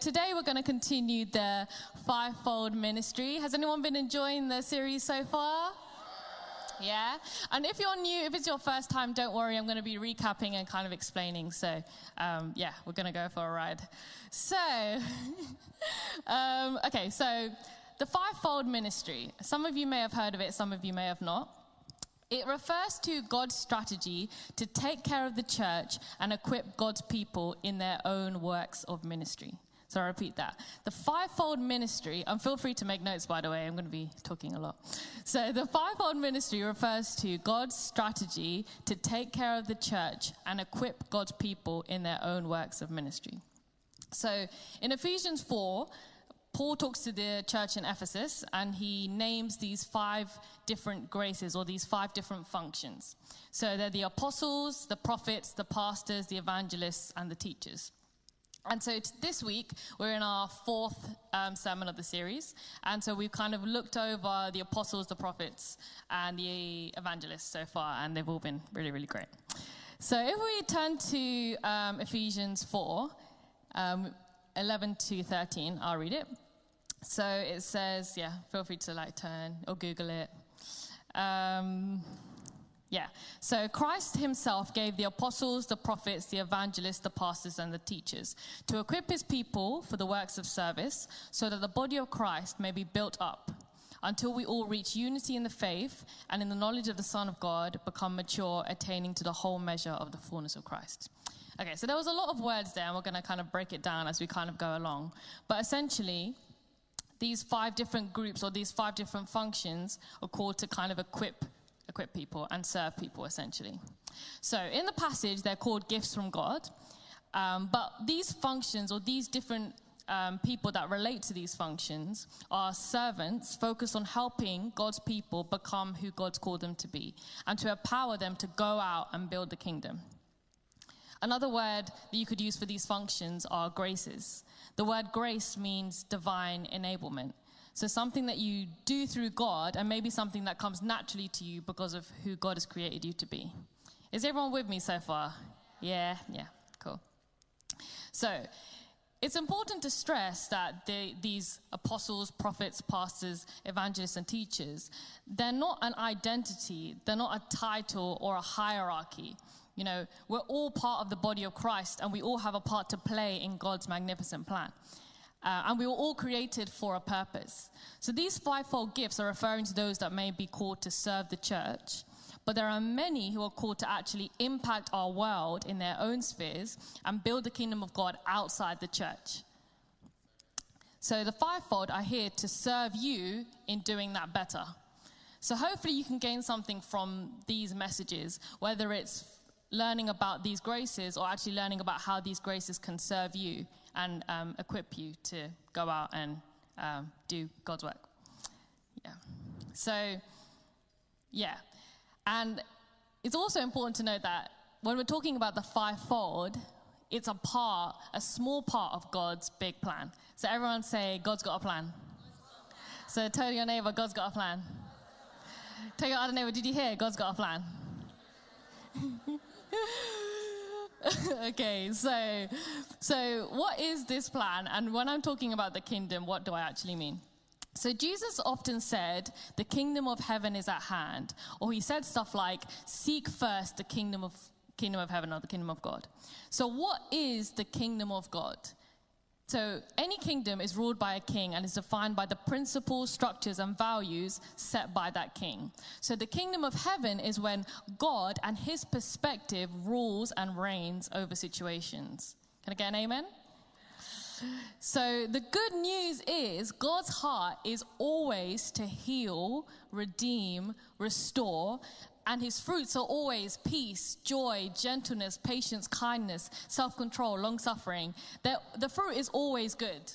today we're going to continue the fivefold ministry. Has anyone been enjoying the series so far? Yeah. And if you're new, if it's your first time, don't worry. I'm going to be recapping and kind of explaining. So, um, yeah, we're going to go for a ride. So, um, okay, so the fivefold ministry. Some of you may have heard of it, some of you may have not. It refers to God's strategy to take care of the church and equip God's people in their own works of ministry. So I repeat that. The fivefold ministry, and feel free to make notes, by the way, I'm going to be talking a lot. So the fivefold ministry refers to God's strategy to take care of the church and equip God's people in their own works of ministry. So in Ephesians 4, Paul talks to the church in Ephesus and he names these five different graces or these five different functions. So they're the apostles, the prophets, the pastors, the evangelists, and the teachers. And so this week, we're in our fourth um, sermon of the series. And so we've kind of looked over the apostles, the prophets, and the evangelists so far, and they've all been really, really great. So if we turn to um, Ephesians 4, um, 11 to 13, I'll read it. So it says, yeah, feel free to like turn or Google it. Yeah. So Christ himself gave the apostles, the prophets, the evangelists, the pastors, and the teachers to equip his people for the works of service so that the body of Christ may be built up until we all reach unity in the faith and in the knowledge of the Son of God, become mature, attaining to the whole measure of the fullness of Christ. Okay, so there was a lot of words there, and we're going to kind of break it down as we kind of go along. But essentially, these five different groups or these five different functions are called to kind of equip equip people and serve people essentially. So in the passage, they're called gifts from God. Um, but these functions or these different um, people that relate to these functions are servants focused on helping God's people become who God's called them to be and to empower them to go out and build the kingdom. Another word that you could use for these functions are graces. The word grace means divine enablement. So something that you do through God and maybe something that comes naturally to you because of who God has created you to be. Is everyone with me so far? Yeah, yeah, cool. So it's important to stress that they, these apostles, prophets, pastors, evangelists, and teachers, they're not an identity, they're not a title or a hierarchy. You know, we're all part of the body of Christ and we all have a part to play in God's magnificent plan. Uh, and we were all created for a purpose. So these fivefold gifts are referring to those that may be called to serve the church. But there are many who are called to actually impact our world in their own spheres and build the kingdom of God outside the church. So the fivefold are here to serve you in doing that better. So hopefully you can gain something from these messages, whether it's learning about these graces or actually learning about how these graces can serve you and um, equip you to go out and um, do God's work. Yeah. So, yeah. And it's also important to note that when we're talking about the fivefold, it's a part, a small part of God's big plan. So everyone say, God's got a plan. So tell your neighbor, God's got a plan. Tell your other neighbor, did you hear? God's got a plan. okay, so so what is this plan? And when I'm talking about the kingdom, what do I actually mean? So Jesus often said, "The kingdom of heaven is at hand," or he said stuff like, "Seek first the kingdom of kingdom of heaven or the kingdom of God." So what is the kingdom of God? So, any kingdom is ruled by a king and is defined by the principles, structures, and values set by that king. So, the kingdom of heaven is when God and his perspective rules and reigns over situations. Can I get an amen? So, the good news is God's heart is always to heal, redeem, restore, and his fruits are always peace, joy, gentleness, patience, kindness, self control, long suffering. The fruit is always good.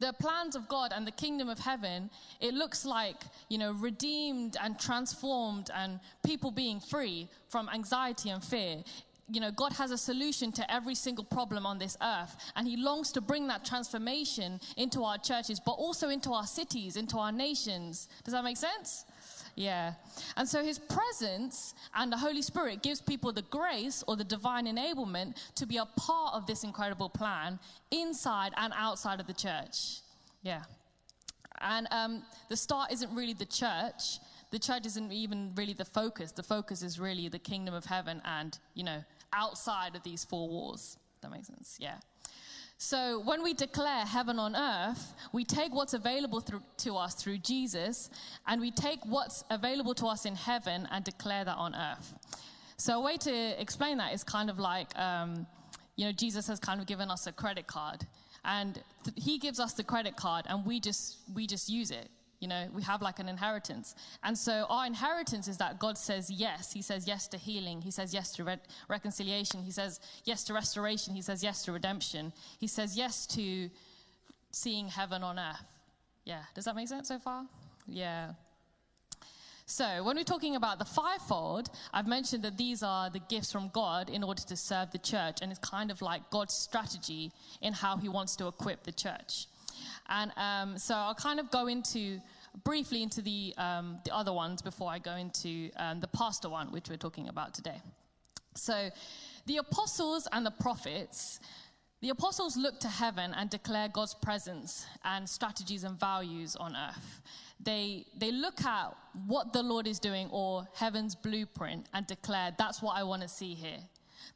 The plans of God and the kingdom of heaven, it looks like, you know, redeemed and transformed and people being free from anxiety and fear. You know, God has a solution to every single problem on this earth, and He longs to bring that transformation into our churches, but also into our cities, into our nations. Does that make sense? Yeah. And so his presence and the Holy Spirit gives people the grace or the divine enablement to be a part of this incredible plan inside and outside of the church. Yeah. And um, the start isn't really the church. The church isn't even really the focus. The focus is really the kingdom of heaven and, you know, outside of these four walls. That makes sense? Yeah. So when we declare heaven on earth, we take what's available through, to us through Jesus, and we take what's available to us in heaven and declare that on earth. So a way to explain that is kind of like, um, you know, Jesus has kind of given us a credit card, and th- he gives us the credit card, and we just we just use it. You know, we have like an inheritance. And so our inheritance is that God says yes. He says yes to healing. He says yes to re- reconciliation. He says yes to restoration. He says yes to redemption. He says yes to seeing heaven on earth. Yeah. Does that make sense so far? Yeah. So, when we're talking about the fivefold, I've mentioned that these are the gifts from God in order to serve the church, and it's kind of like God's strategy in how He wants to equip the church. And um, so I'll kind of go into briefly into the, um, the other ones before I go into um, the pastor one, which we're talking about today. So the apostles and the prophets, the apostles look to heaven and declare God's presence and strategies and values on earth. They, they look at what the Lord is doing or heaven's blueprint and declare, that's what I want to see here.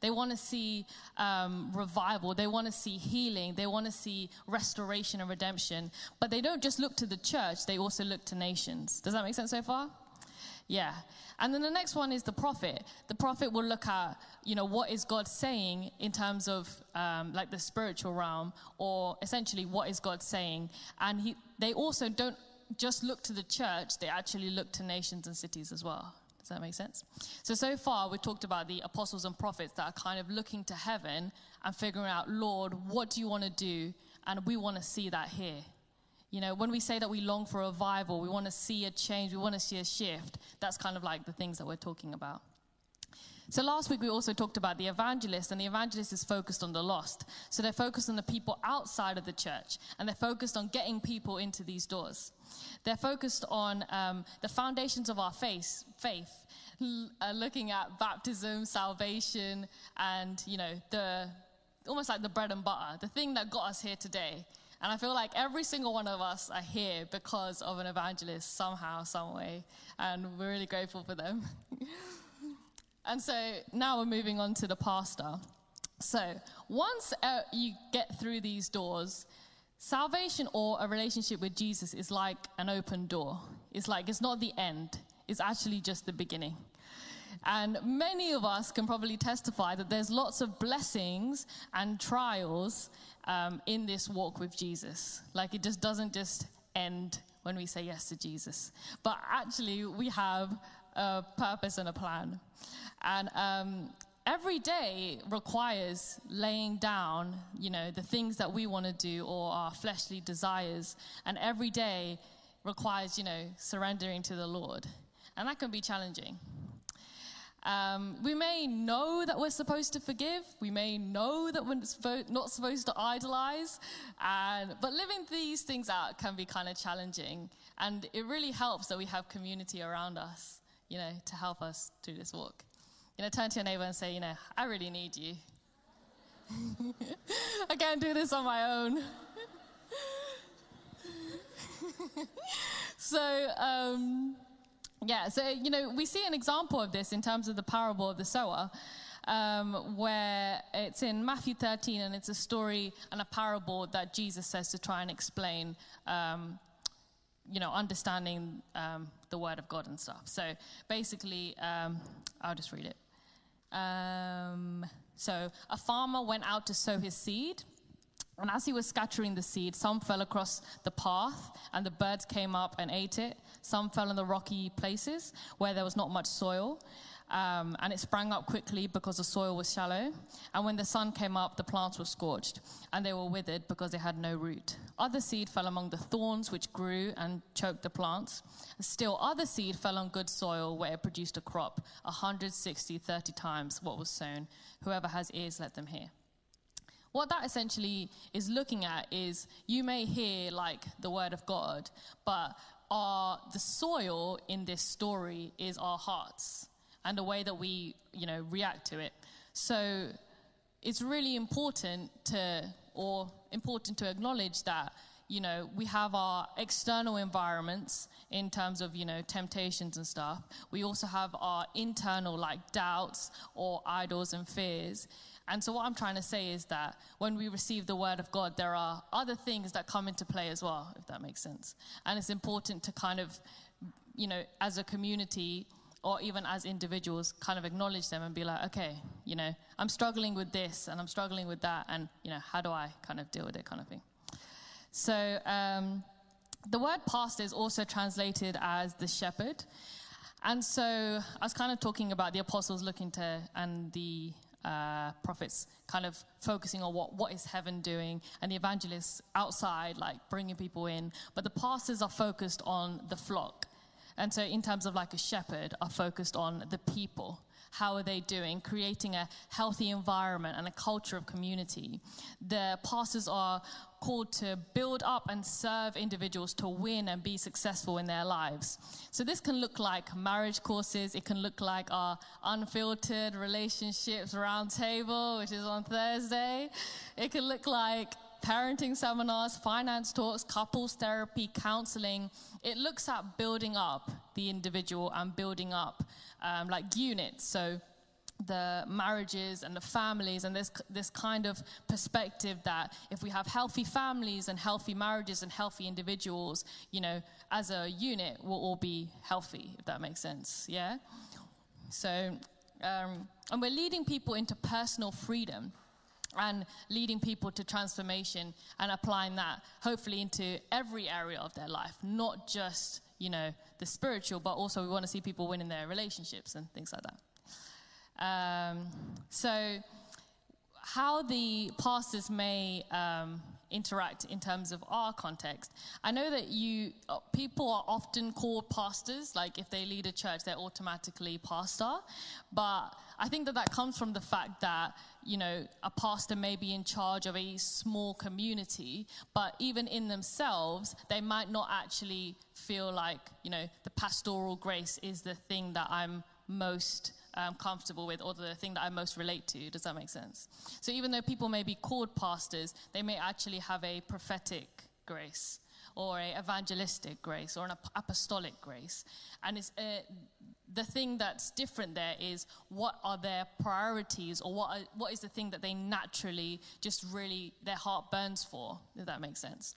They want to see um, revival. They want to see healing. They want to see restoration and redemption. But they don't just look to the church, they also look to nations. Does that make sense so far? Yeah. And then the next one is the prophet. The prophet will look at, you know, what is God saying in terms of um, like the spiritual realm, or essentially what is God saying. And he, they also don't just look to the church, they actually look to nations and cities as well. Does that make sense? So, so far, we've talked about the apostles and prophets that are kind of looking to heaven and figuring out, Lord, what do you want to do? And we want to see that here. You know, when we say that we long for revival, we want to see a change, we want to see a shift, that's kind of like the things that we're talking about. So last week we also talked about the evangelist, and the evangelist is focused on the lost. So they're focused on the people outside of the church, and they're focused on getting people into these doors. They're focused on um, the foundations of our faith, faith, uh, looking at baptism, salvation, and you know the almost like the bread and butter, the thing that got us here today. And I feel like every single one of us are here because of an evangelist somehow, some way, and we're really grateful for them. And so now we're moving on to the pastor. So once uh, you get through these doors, salvation or a relationship with Jesus is like an open door. It's like it's not the end, it's actually just the beginning. And many of us can probably testify that there's lots of blessings and trials um, in this walk with Jesus. Like it just doesn't just end when we say yes to Jesus. But actually, we have a purpose and a plan. And um, every day requires laying down, you know, the things that we want to do or our fleshly desires. And every day requires, you know, surrendering to the Lord. And that can be challenging. Um, we may know that we're supposed to forgive. We may know that we're not supposed to idolize. And, but living these things out can be kind of challenging. And it really helps that we have community around us, you know, to help us through this walk. You know, turn to your neighbor and say, you know, I really need you. I can't do this on my own. so, um, yeah, so, you know, we see an example of this in terms of the parable of the sower, um, where it's in Matthew 13, and it's a story and a parable that Jesus says to try and explain, um, you know, understanding um, the word of God and stuff. So basically, um, I'll just read it. Um, so a farmer went out to sow his seed. And as he was scattering the seed, some fell across the path, and the birds came up and ate it. Some fell in the rocky places where there was not much soil. Um, and it sprang up quickly because the soil was shallow. And when the sun came up, the plants were scorched, and they were withered because they had no root. Other seed fell among the thorns, which grew and choked the plants. Still, other seed fell on good soil, where it produced a crop, 160, 30 times what was sown. Whoever has ears, let them hear. What that essentially is looking at is you may hear like the word of God, but our the soil in this story is our hearts and the way that we, you know, react to it. So it's really important to, or important to acknowledge that, you know, we have our external environments in terms of, you know, temptations and stuff. We also have our internal, like, doubts or idols and fears. And so, what I'm trying to say is that when we receive the word of God, there are other things that come into play as well, if that makes sense. And it's important to kind of, you know, as a community or even as individuals, kind of acknowledge them and be like, okay, you know, I'm struggling with this and I'm struggling with that, and, you know, how do I kind of deal with it, kind of thing. So, um, the word pastor is also translated as the shepherd. And so I was kind of talking about the apostles looking to, and the uh, prophets kind of focusing on what, what is heaven doing and the evangelists outside like bringing people in but the pastors are focused on the flock and so in terms of like a shepherd are focused on the people how are they doing creating a healthy environment and a culture of community the pastors are called to build up and serve individuals to win and be successful in their lives. So, this can look like marriage courses, it can look like our unfiltered relationships roundtable, which is on Thursday. It can look like parenting seminars, finance talks, couples therapy, counseling. It looks at building up the individual and building up um, like units. So, the marriages and the families and this this kind of perspective that if we have healthy families and healthy marriages and healthy individuals you know as a unit we'll all be healthy if that makes sense yeah so um, and we're leading people into personal freedom and leading people to transformation and applying that hopefully into every area of their life not just you know the spiritual but also we want to see people win in their relationships and things like that um, so, how the pastors may um, interact in terms of our context. I know that you uh, people are often called pastors. Like if they lead a church, they're automatically pastor. But I think that that comes from the fact that you know a pastor may be in charge of a small community, but even in themselves, they might not actually feel like you know the pastoral grace is the thing that I'm most um, comfortable with or the thing that I most relate to. Does that make sense? So even though people may be called pastors, they may actually have a prophetic grace or a evangelistic grace or an apostolic grace. And it's, uh, the thing that's different there is what are their priorities or what, are, what is the thing that they naturally just really, their heart burns for, if that makes sense.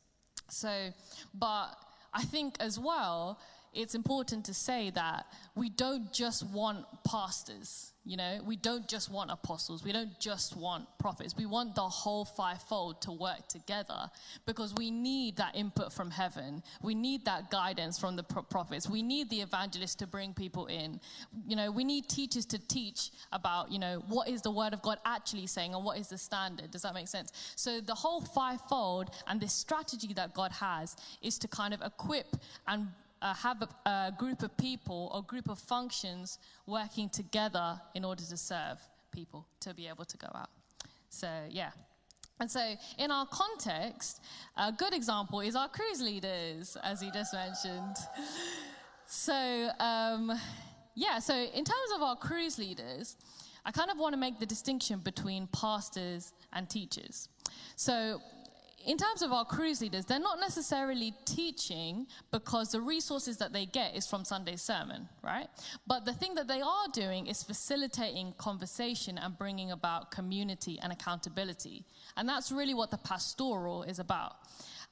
So, but I think as well, it's important to say that we don't just want pastors, you know, we don't just want apostles, we don't just want prophets. We want the whole fivefold to work together because we need that input from heaven. We need that guidance from the prophets. We need the evangelists to bring people in. You know, we need teachers to teach about, you know, what is the word of God actually saying and what is the standard. Does that make sense? So the whole fivefold and this strategy that God has is to kind of equip and uh, have a, a group of people or group of functions working together in order to serve people to be able to go out. So, yeah. And so, in our context, a good example is our cruise leaders, as he just mentioned. So, um, yeah, so in terms of our cruise leaders, I kind of want to make the distinction between pastors and teachers. So, in terms of our cruise leaders, they're not necessarily teaching because the resources that they get is from Sunday's sermon, right? But the thing that they are doing is facilitating conversation and bringing about community and accountability. And that's really what the pastoral is about.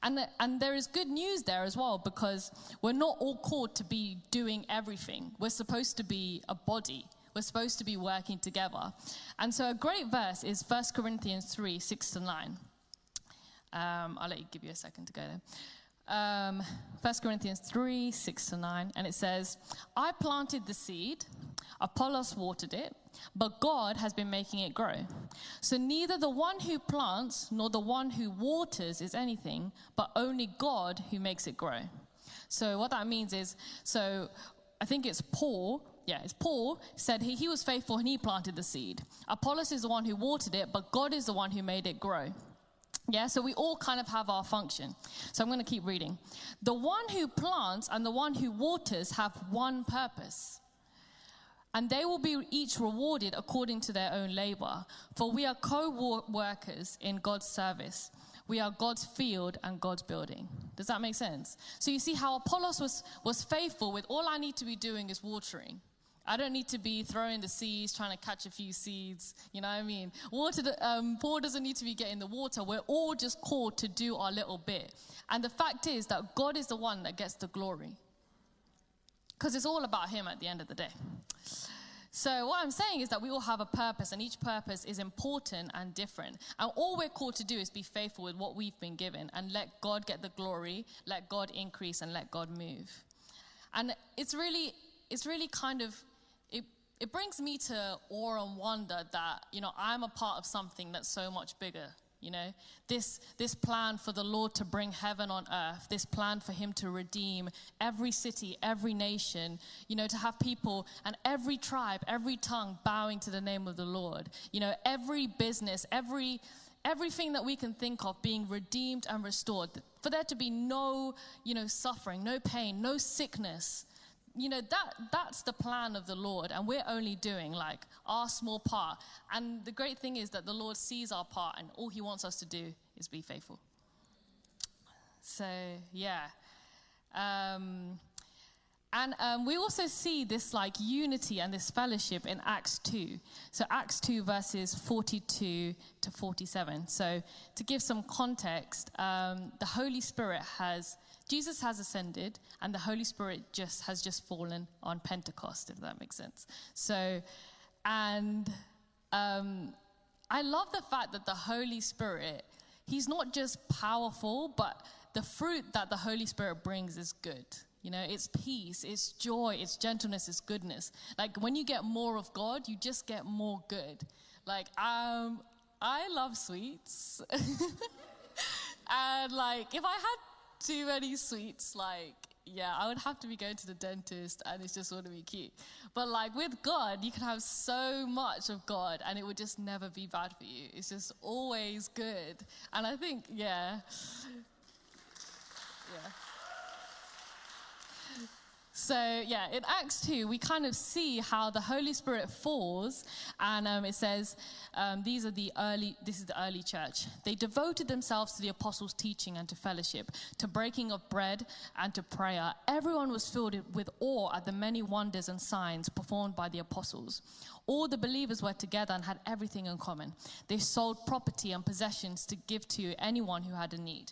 And, the, and there is good news there as well because we're not all called to be doing everything. We're supposed to be a body. We're supposed to be working together. And so a great verse is 1 Corinthians 3 6 to 9. Um, I'll let you give you a second to go there. Um, 1 Corinthians 3 6 to 9, and it says, I planted the seed, Apollos watered it, but God has been making it grow. So neither the one who plants nor the one who waters is anything, but only God who makes it grow. So what that means is, so I think it's Paul yeah, it's Paul said he, he was faithful and he planted the seed. Apollos is the one who watered it, but God is the one who made it grow. Yeah, so we all kind of have our function. So I'm going to keep reading. The one who plants and the one who waters have one purpose. And they will be each rewarded according to their own labor. For we are co workers in God's service. We are God's field and God's building. Does that make sense? So you see how Apollos was, was faithful with all I need to be doing is watering. I don't need to be throwing the seeds, trying to catch a few seeds. You know what I mean? Water, um, Paul doesn't need to be getting the water. We're all just called to do our little bit. And the fact is that God is the one that gets the glory. Because it's all about Him at the end of the day. So, what I'm saying is that we all have a purpose, and each purpose is important and different. And all we're called to do is be faithful with what we've been given and let God get the glory, let God increase, and let God move. And it's really, it's really kind of it brings me to awe and wonder that, you know, I'm a part of something that's so much bigger. You know, this, this plan for the Lord to bring heaven on earth, this plan for Him to redeem every city, every nation, you know, to have people and every tribe, every tongue bowing to the name of the Lord. You know, every business, every, everything that we can think of being redeemed and restored. For there to be no, you know, suffering, no pain, no sickness, you know that that's the plan of the lord and we're only doing like our small part and the great thing is that the lord sees our part and all he wants us to do is be faithful so yeah um, and um, we also see this like unity and this fellowship in Acts 2. So, Acts 2, verses 42 to 47. So, to give some context, um, the Holy Spirit has Jesus has ascended, and the Holy Spirit just has just fallen on Pentecost, if that makes sense. So, and um, I love the fact that the Holy Spirit, He's not just powerful, but the fruit that the Holy Spirit brings is good. You know, it's peace, it's joy, it's gentleness, it's goodness. Like when you get more of God, you just get more good. Like, um, I love sweets. and like, if I had too many sweets, like, yeah, I would have to be going to the dentist and it's just to be cute. But like with God, you can have so much of God and it would just never be bad for you. It's just always good. And I think, yeah. Yeah. So, yeah, in Acts 2, we kind of see how the Holy Spirit falls, and um, it says, um, these are the early, this is the early church. They devoted themselves to the apostles' teaching and to fellowship, to breaking of bread and to prayer. Everyone was filled with awe at the many wonders and signs performed by the apostles. All the believers were together and had everything in common. They sold property and possessions to give to anyone who had a need.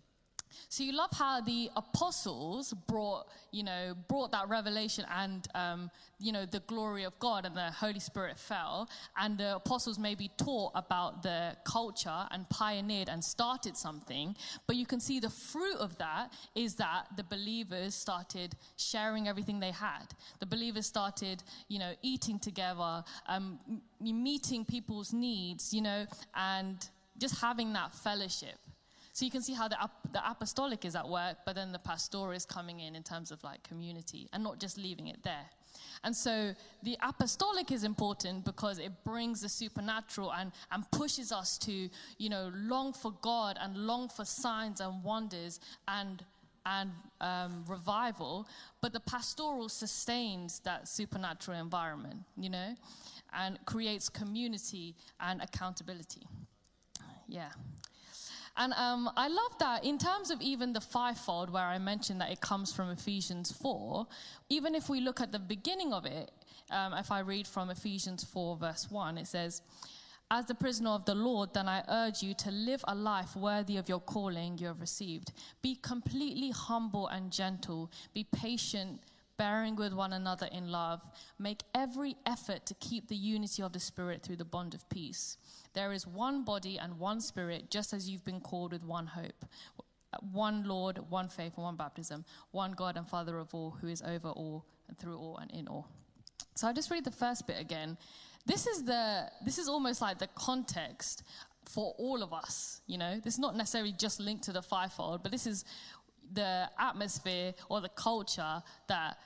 So you love how the apostles brought, you know, brought that revelation and, um, you know, the glory of God and the Holy Spirit fell. And the apostles maybe taught about the culture and pioneered and started something. But you can see the fruit of that is that the believers started sharing everything they had. The believers started, you know, eating together, um, meeting people's needs, you know, and just having that fellowship. So you can see how the, the apostolic is at work, but then the pastoral is coming in in terms of like community and not just leaving it there. And so the apostolic is important because it brings the supernatural and, and pushes us to, you know, long for God and long for signs and wonders and and um, revival, but the pastoral sustains that supernatural environment, you know, and creates community and accountability. Yeah. And um, I love that in terms of even the fivefold, where I mentioned that it comes from Ephesians 4, even if we look at the beginning of it, um, if I read from Ephesians 4, verse 1, it says, As the prisoner of the Lord, then I urge you to live a life worthy of your calling you have received. Be completely humble and gentle, be patient bearing with one another in love. Make every effort to keep the unity of the Spirit through the bond of peace. There is one body and one Spirit, just as you've been called with one hope. One Lord, one faith, and one baptism. One God and Father of all, who is over all and through all and in all. So I'll just read the first bit again. This is the this is almost like the context for all of us, you know. This is not necessarily just linked to the fivefold, but this is the atmosphere or the culture that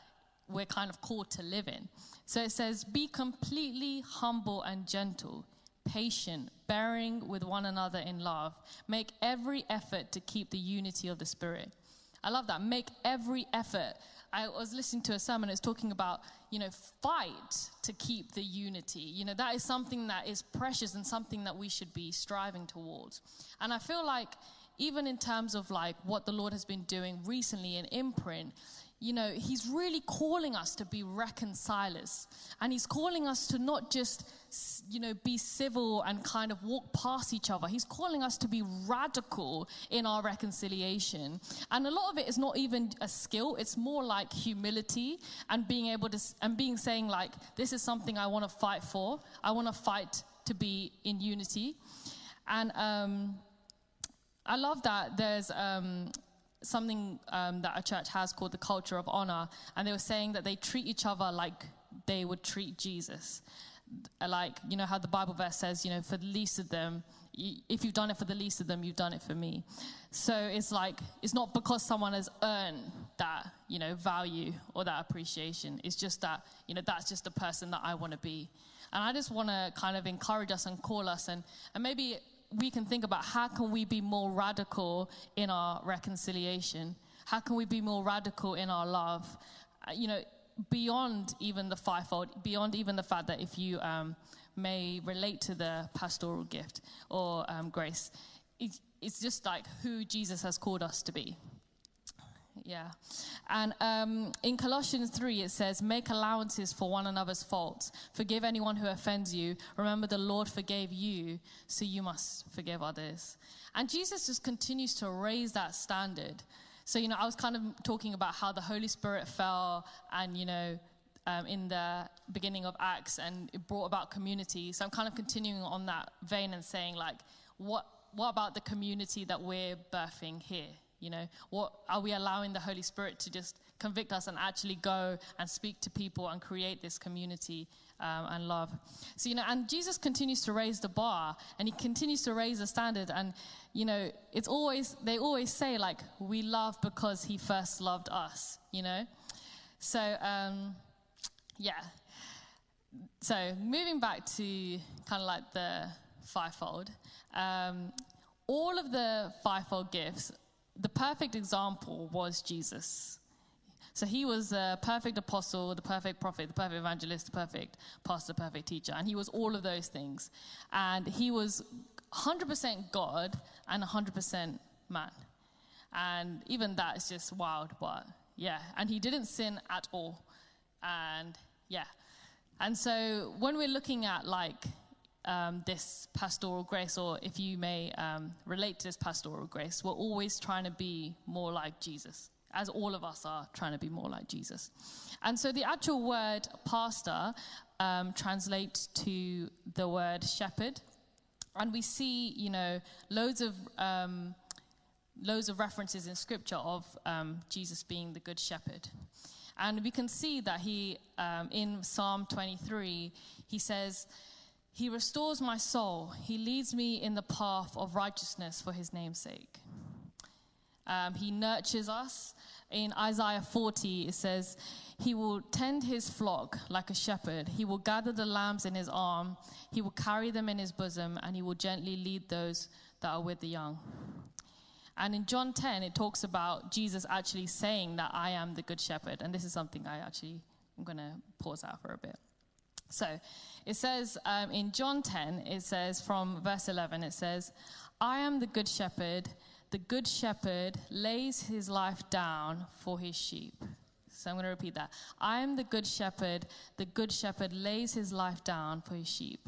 we're kind of called to live in. So it says, Be completely humble and gentle, patient, bearing with one another in love. Make every effort to keep the unity of the Spirit. I love that. Make every effort. I was listening to a sermon, it's talking about, you know, fight to keep the unity. You know, that is something that is precious and something that we should be striving towards. And I feel like, even in terms of like what the Lord has been doing recently in imprint, you know, he's really calling us to be reconcilers. And he's calling us to not just, you know, be civil and kind of walk past each other. He's calling us to be radical in our reconciliation. And a lot of it is not even a skill, it's more like humility and being able to, and being saying, like, this is something I want to fight for. I want to fight to be in unity. And, um, I love that there's um, something um, that a church has called the culture of honor, and they were saying that they treat each other like they would treat Jesus. Like, you know, how the Bible verse says, you know, for the least of them, if you've done it for the least of them, you've done it for me. So it's like, it's not because someone has earned that, you know, value or that appreciation. It's just that, you know, that's just the person that I want to be. And I just want to kind of encourage us and call us and, and maybe we can think about how can we be more radical in our reconciliation? How can we be more radical in our love? Uh, you know, beyond even the fivefold, beyond even the fact that if you um, may relate to the pastoral gift or um, grace, it, it's just like who Jesus has called us to be. Yeah. And um, in Colossians 3, it says, Make allowances for one another's faults. Forgive anyone who offends you. Remember, the Lord forgave you, so you must forgive others. And Jesus just continues to raise that standard. So, you know, I was kind of talking about how the Holy Spirit fell and, you know, um, in the beginning of Acts and it brought about community. So I'm kind of continuing on that vein and saying, like, what, what about the community that we're birthing here? You know, what are we allowing the Holy Spirit to just convict us and actually go and speak to people and create this community um, and love? So, you know, and Jesus continues to raise the bar and he continues to raise the standard. And, you know, it's always, they always say, like, we love because he first loved us, you know? So, um, yeah. So, moving back to kind of like the fivefold, um, all of the fivefold gifts the perfect example was Jesus. So he was a perfect apostle, the perfect prophet, the perfect evangelist, the perfect pastor, the perfect teacher. And he was all of those things. And he was 100% God and 100% man. And even that is just wild, but yeah. And he didn't sin at all. And yeah. And so when we're looking at like um, this pastoral grace, or if you may um, relate to this pastoral grace, we're always trying to be more like Jesus, as all of us are trying to be more like Jesus. And so the actual word pastor um, translates to the word shepherd. And we see, you know, loads of um, loads of references in scripture of um, Jesus being the good shepherd. And we can see that he, um, in Psalm 23, he says, he restores my soul. He leads me in the path of righteousness for his name's sake. Um, he nurtures us. In Isaiah 40, it says, He will tend his flock like a shepherd. He will gather the lambs in his arm. He will carry them in his bosom, and he will gently lead those that are with the young. And in John 10, it talks about Jesus actually saying that I am the good shepherd. And this is something I actually, I'm going to pause out for a bit. So it says um, in John 10, it says from verse 11, it says, I am the good shepherd. The good shepherd lays his life down for his sheep. So I'm going to repeat that. I am the good shepherd. The good shepherd lays his life down for his sheep.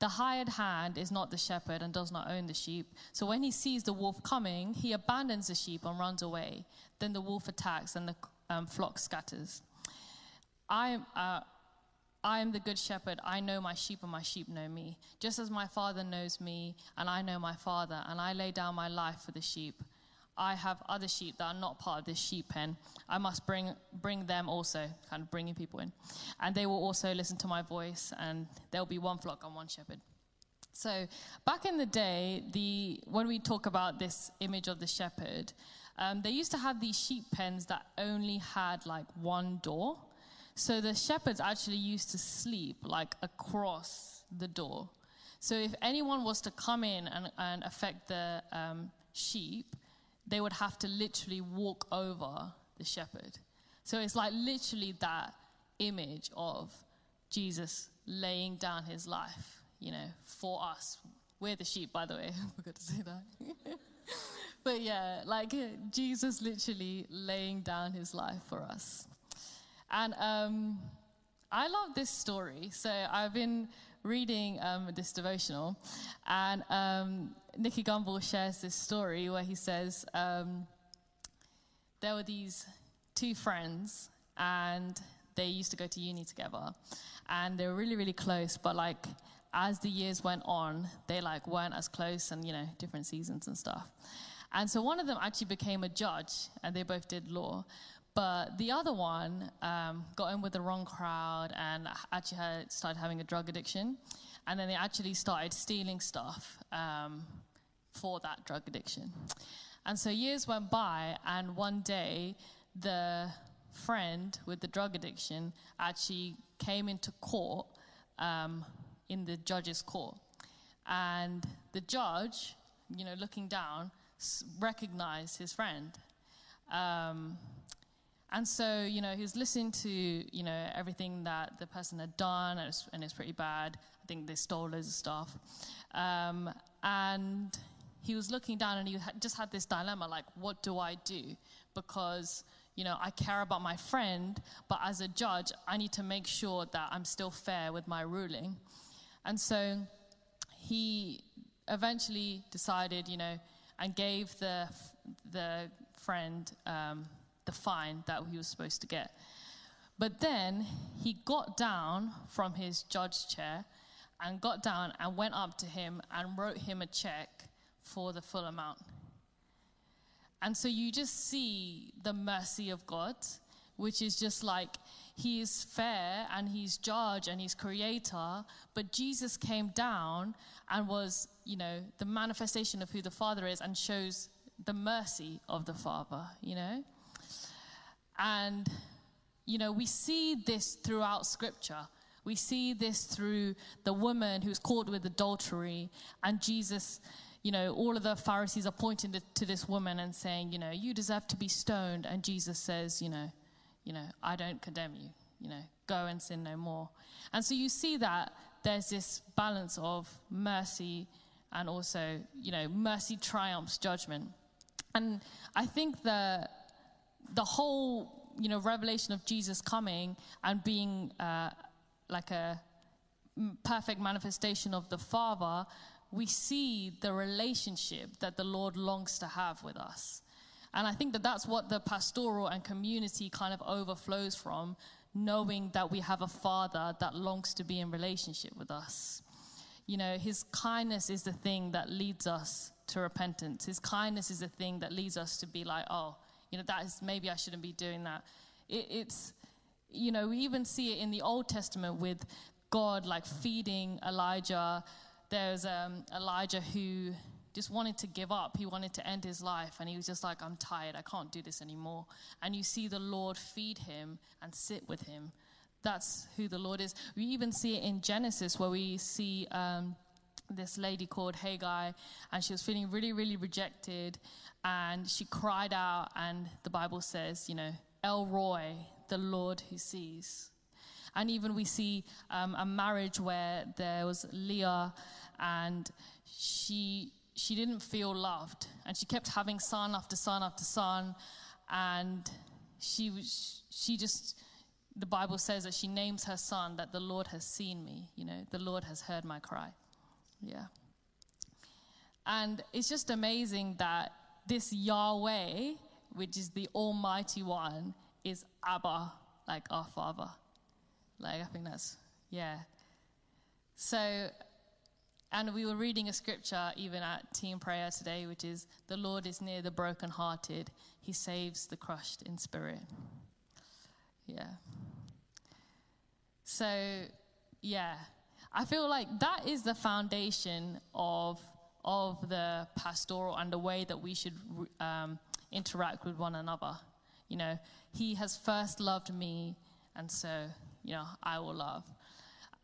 The hired hand is not the shepherd and does not own the sheep. So when he sees the wolf coming, he abandons the sheep and runs away. Then the wolf attacks and the um, flock scatters. I, uh, I am the good shepherd. I know my sheep, and my sheep know me. Just as my Father knows me, and I know my Father, and I lay down my life for the sheep. I have other sheep that are not part of this sheep pen. I must bring, bring them also, kind of bringing people in. And they will also listen to my voice, and there'll be one flock and one shepherd. So, back in the day, the, when we talk about this image of the shepherd, um, they used to have these sheep pens that only had like one door. So the shepherds actually used to sleep like across the door. So if anyone was to come in and, and affect the um, sheep, they would have to literally walk over the shepherd. So it's like literally that image of Jesus laying down his life, you know, for us. We're the sheep, by the way. I forgot to say that. but yeah, like Jesus literally laying down his life for us. And um, I love this story. So I've been reading um, this devotional, and um, Nicky Gumbel shares this story where he says um, there were these two friends, and they used to go to uni together, and they were really, really close. But like as the years went on, they like weren't as close, and you know, different seasons and stuff. And so one of them actually became a judge, and they both did law. But the other one um, got in with the wrong crowd and actually had, started having a drug addiction. And then they actually started stealing stuff um, for that drug addiction. And so years went by, and one day the friend with the drug addiction actually came into court um, in the judge's court. And the judge, you know, looking down, recognized his friend. Um, and so, you know, he was listening to, you know, everything that the person had done, and it's, and it's pretty bad. I think they stole loads of stuff. Um, and he was looking down and he just had this dilemma like, what do I do? Because, you know, I care about my friend, but as a judge, I need to make sure that I'm still fair with my ruling. And so he eventually decided, you know, and gave the, the friend um, the fine that he was supposed to get. But then he got down from his judge chair and got down and went up to him and wrote him a check for the full amount. And so you just see the mercy of God, which is just like he is fair and he's judge and he's creator, but Jesus came down and was, you know, the manifestation of who the Father is and shows the mercy of the Father, you know? And, you know, we see this throughout Scripture. We see this through the woman who's caught with adultery, and Jesus, you know, all of the Pharisees are pointing to, to, this woman and saying, you know, you deserve to be stoned. And Jesus says, you know, you know, I don't condemn you. You know, go and sin no more. And so you see that there's this balance of mercy and also, you know, mercy triumphs judgment. And I think that the whole, you know, revelation of Jesus coming and being uh, like a perfect manifestation of the Father, we see the relationship that the Lord longs to have with us. And I think that that's what the pastoral and community kind of overflows from, knowing that we have a Father that longs to be in relationship with us. You know, His kindness is the thing that leads us to repentance. His kindness is the thing that leads us to be like, oh, you know, that is maybe I shouldn't be doing that. It, it's, you know, we even see it in the Old Testament with God like feeding Elijah. There's um, Elijah who just wanted to give up. He wanted to end his life. And he was just like, I'm tired. I can't do this anymore. And you see the Lord feed him and sit with him. That's who the Lord is. We even see it in Genesis where we see um, this lady called Hagar, and she was feeling really, really rejected and she cried out, and the Bible says, you know, El Roi, the Lord who sees. And even we see um, a marriage where there was Leah, and she she didn't feel loved, and she kept having son after son after son, and she was she just the Bible says that she names her son that the Lord has seen me. You know, the Lord has heard my cry. Yeah. And it's just amazing that this Yahweh, which is the Almighty One, is Abba, like our Father. Like, I think that's, yeah. So, and we were reading a scripture even at team prayer today, which is the Lord is near the brokenhearted, he saves the crushed in spirit. Yeah. So, yeah. I feel like that is the foundation of of the pastoral and the way that we should um, interact with one another. You know, He has first loved me, and so, you know, I will love.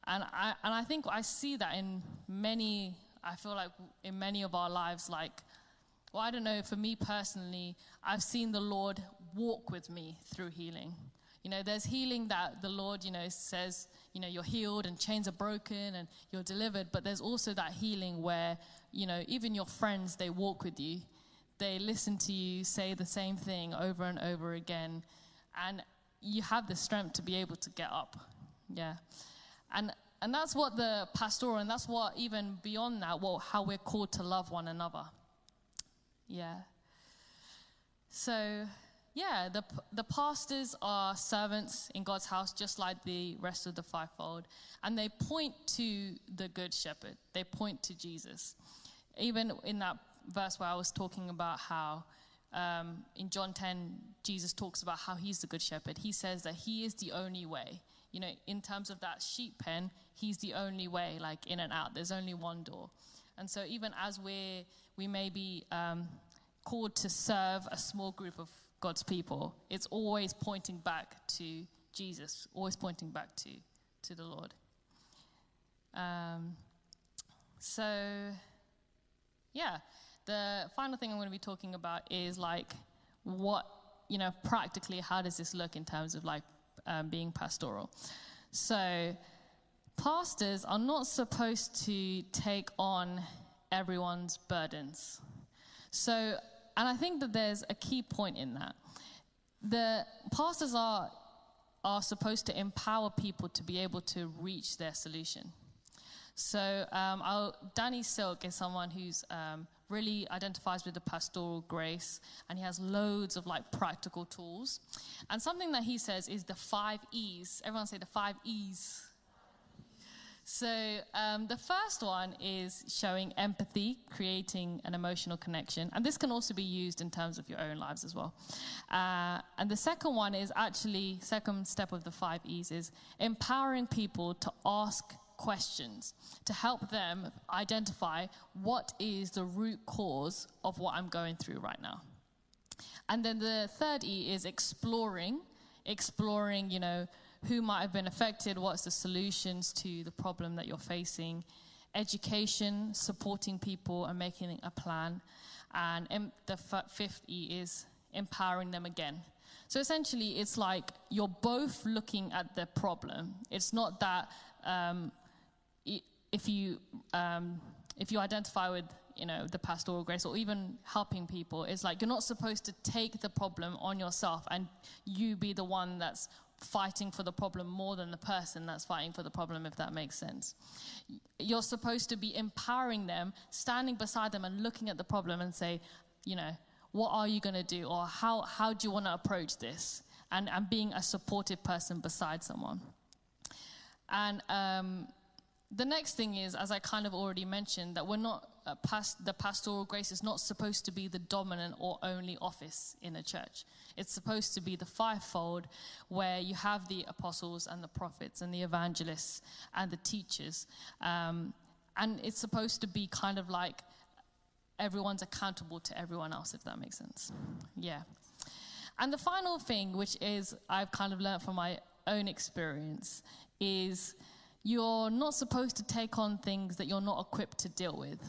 And I, and I think I see that in many, I feel like in many of our lives, like, well, I don't know, for me personally, I've seen the Lord walk with me through healing. You know, there's healing that the Lord, you know, says, you know, you're healed and chains are broken and you're delivered. But there's also that healing where, you know, even your friends, they walk with you. They listen to you say the same thing over and over again. And you have the strength to be able to get up. Yeah. And and that's what the pastoral, and that's what even beyond that, what how we're called to love one another. Yeah. So, yeah, the the pastors are servants in God's house, just like the rest of the fivefold, and they point to the Good Shepherd. They point to Jesus. Even in that verse where I was talking about how um, in John 10, Jesus talks about how he's the good shepherd. He says that he is the only way. You know, in terms of that sheep pen, he's the only way, like in and out. There's only one door. And so, even as we're, we may be um, called to serve a small group of God's people, it's always pointing back to Jesus, always pointing back to, to the Lord. Um, so, yeah, the final thing I'm going to be talking about is like what, you know, practically, how does this look in terms of like um, being pastoral? So, pastors are not supposed to take on everyone's burdens. So, and I think that there's a key point in that. The pastors are are supposed to empower people to be able to reach their solution. So, um, Danny Silk is someone who's um, really identifies with the pastoral grace and he has loads of like practical tools. And something that he says is the five E's. Everyone say the five E's. So, um, the first one is showing empathy, creating an emotional connection. And this can also be used in terms of your own lives as well. Uh, and the second one is actually, second step of the five E's is empowering people to ask questions to help them identify what is the root cause of what I'm going through right now. And then the third E is exploring, exploring, you know, who might have been affected, what's the solutions to the problem that you're facing, education, supporting people and making a plan. And the fifth E is empowering them again. So essentially, it's like you're both looking at the problem. It's not that um, if you um, if you identify with you know the pastoral grace or even helping people it's like you're not supposed to take the problem on yourself and you be the one that's fighting for the problem more than the person that's fighting for the problem if that makes sense. You're supposed to be empowering them standing beside them and looking at the problem and say you know what are you going to do? Or how how do you want to approach this? And and being a supportive person beside someone. And um, the next thing is, as I kind of already mentioned, that we're not uh, past, the pastoral grace is not supposed to be the dominant or only office in a church. It's supposed to be the fivefold, where you have the apostles and the prophets and the evangelists and the teachers, um, and it's supposed to be kind of like everyone's accountable to everyone else, if that makes sense. Yeah. And the final thing, which is I've kind of learned from my own experience, is you're not supposed to take on things that you're not equipped to deal with.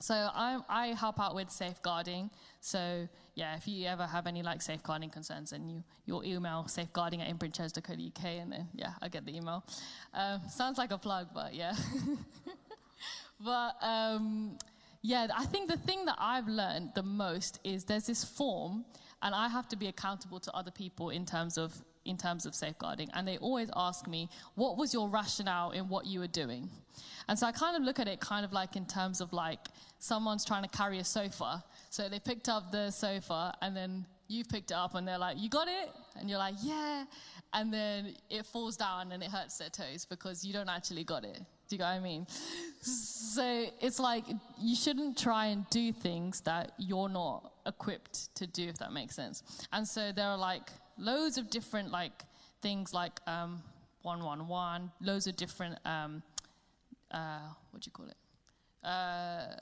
So I, I help out with safeguarding. So yeah, if you ever have any like safeguarding concerns, then you you'll email safeguarding at imprinchurch.co.uk, and then yeah, I get the email. Um, sounds like a plug, but yeah. but um, yeah, I think the thing that I've learned the most is there's this form, and I have to be accountable to other people in terms of in terms of safeguarding. And they always ask me, what was your rationale in what you were doing? And so I kind of look at it kind of like in terms of like someone's trying to carry a sofa. So they picked up the sofa and then you picked it up and they're like, you got it? And you're like, yeah. And then it falls down and it hurts their toes because you don't actually got it. Do you get what I mean? So it's like you shouldn't try and do things that you're not equipped to do, if that makes sense. And so there are like loads of different like things like um, 111, loads of different, um, uh, what do you call it? Uh,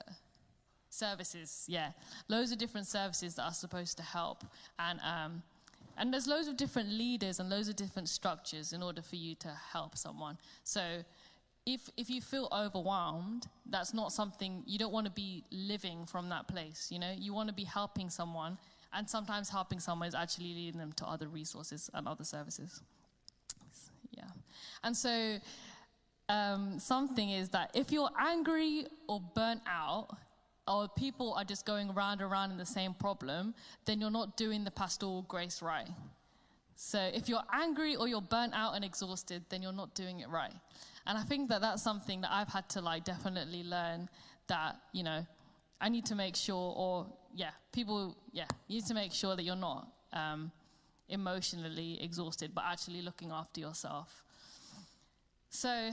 services, yeah. Loads of different services that are supposed to help. And, um, and there's loads of different leaders and loads of different structures in order for you to help someone. So if, if you feel overwhelmed, that's not something, you don't want to be living from that place, you know? You want to be helping someone, and sometimes helping someone is actually leading them to other resources and other services. Yeah. And so, um, something is that if you're angry or burnt out, or people are just going round and round in the same problem, then you're not doing the pastoral grace right. So if you're angry or you're burnt out and exhausted, then you're not doing it right. And I think that that's something that I've had to like definitely learn that, you know, I need to make sure, or yeah, people, yeah, you need to make sure that you're not um, emotionally exhausted, but actually looking after yourself. So,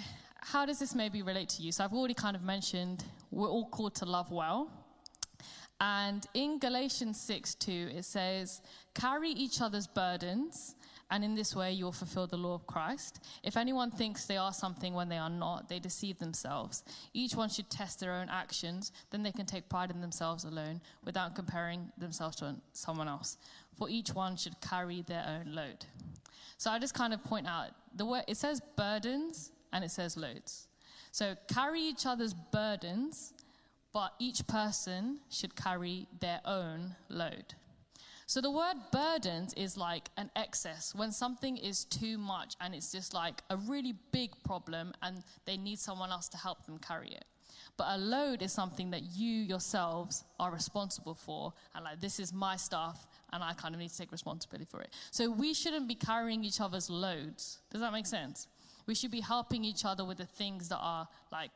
how does this maybe relate to you? So, I've already kind of mentioned we're all called to love well. And in Galatians 6 2, it says, Carry each other's burdens and in this way you will fulfill the law of Christ. If anyone thinks they are something when they are not, they deceive themselves. Each one should test their own actions, then they can take pride in themselves alone without comparing themselves to someone else. For each one should carry their own load. So I just kind of point out the word it says burdens and it says loads. So carry each other's burdens, but each person should carry their own load. So the word burdens is like an excess when something is too much and it's just like a really big problem and they need someone else to help them carry it. But a load is something that you yourselves are responsible for. And like, this is my stuff and I kind of need to take responsibility for it. So we shouldn't be carrying each other's loads. Does that make sense? We should be helping each other with the things that are like,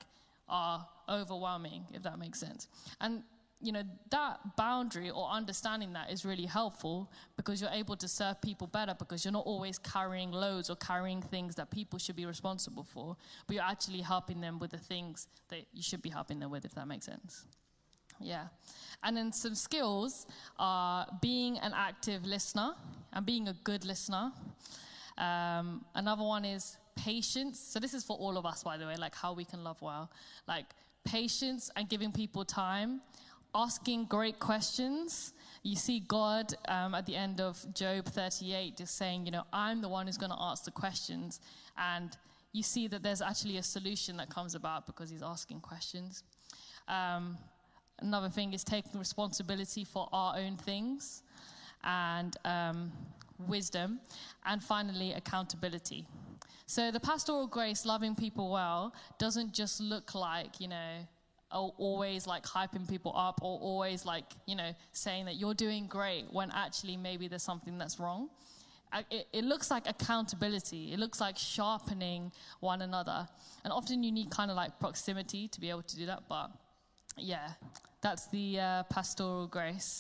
are overwhelming, if that makes sense. And you know, that boundary or understanding that is really helpful because you're able to serve people better because you're not always carrying loads or carrying things that people should be responsible for, but you're actually helping them with the things that you should be helping them with, if that makes sense. Yeah. And then some skills are being an active listener and being a good listener. Um, another one is patience. So this is for all of us, by the way, like how we can love well. Like patience and giving people time asking great questions. You see God um, at the end of Job 38 just saying, you know, I'm the one who's going to ask the questions. And you see that there's actually a solution that comes about because he's asking questions. Um, another thing is taking responsibility for our own things and um, wisdom. And finally, accountability. So the pastoral grace, loving people well, doesn't just look like, you know, always like hyping people up or always like, you know, saying that you're doing great when actually maybe there's something that's wrong. It, it, looks like accountability. It looks like sharpening one another. And often you need kind of like proximity to be able to do that. But yeah, that's the uh, pastoral grace.